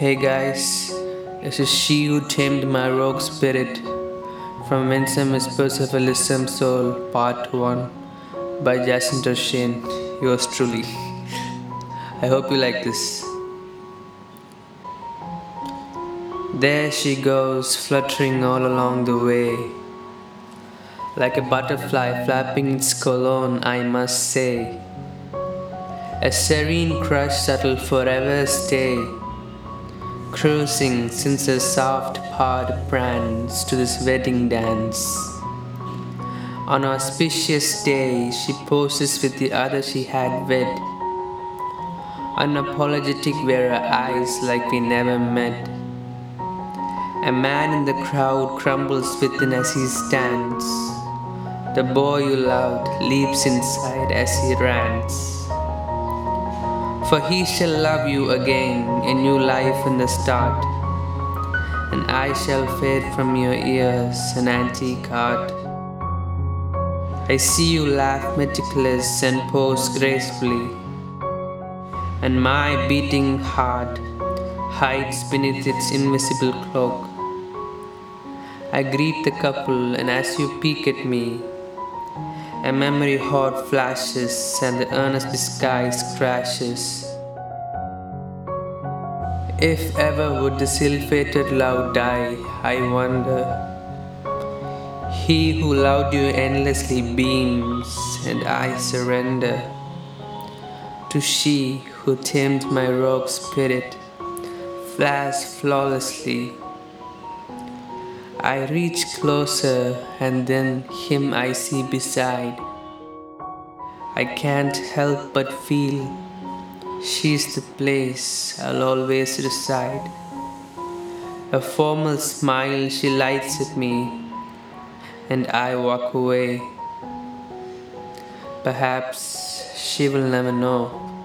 Hey guys, this is she who tamed my rogue spirit from Winsome a Lissome Soul, Part 1 by Jacinta Shane, yours truly. I hope you like this. There she goes, fluttering all along the way. Like a butterfly flapping its cologne, I must say. A serene crush that'll forever stay. Cruising since her soft pod prance to this wedding dance. On auspicious day, she poses with the other she had wed. Unapologetic were her eyes like we never met. A man in the crowd crumbles within as he stands. The boy you loved leaps inside as he rants. For he shall love you again, a new life in the start. And I shall fade from your ears, an antique heart. I see you laugh meticulous and pose gracefully. And my beating heart hides beneath its invisible cloak. I greet the couple, and as you peek at me, a memory horde flashes and the earnest disguise crashes. If ever would the ill-fated love die, I wonder. He who loved you endlessly beams, and I surrender to she who tamed my rogue spirit, flash flawlessly. I reach closer, and then him I see beside. I can't help but feel she's the place I'll always reside. A formal smile she lights at me, and I walk away. Perhaps she will never know.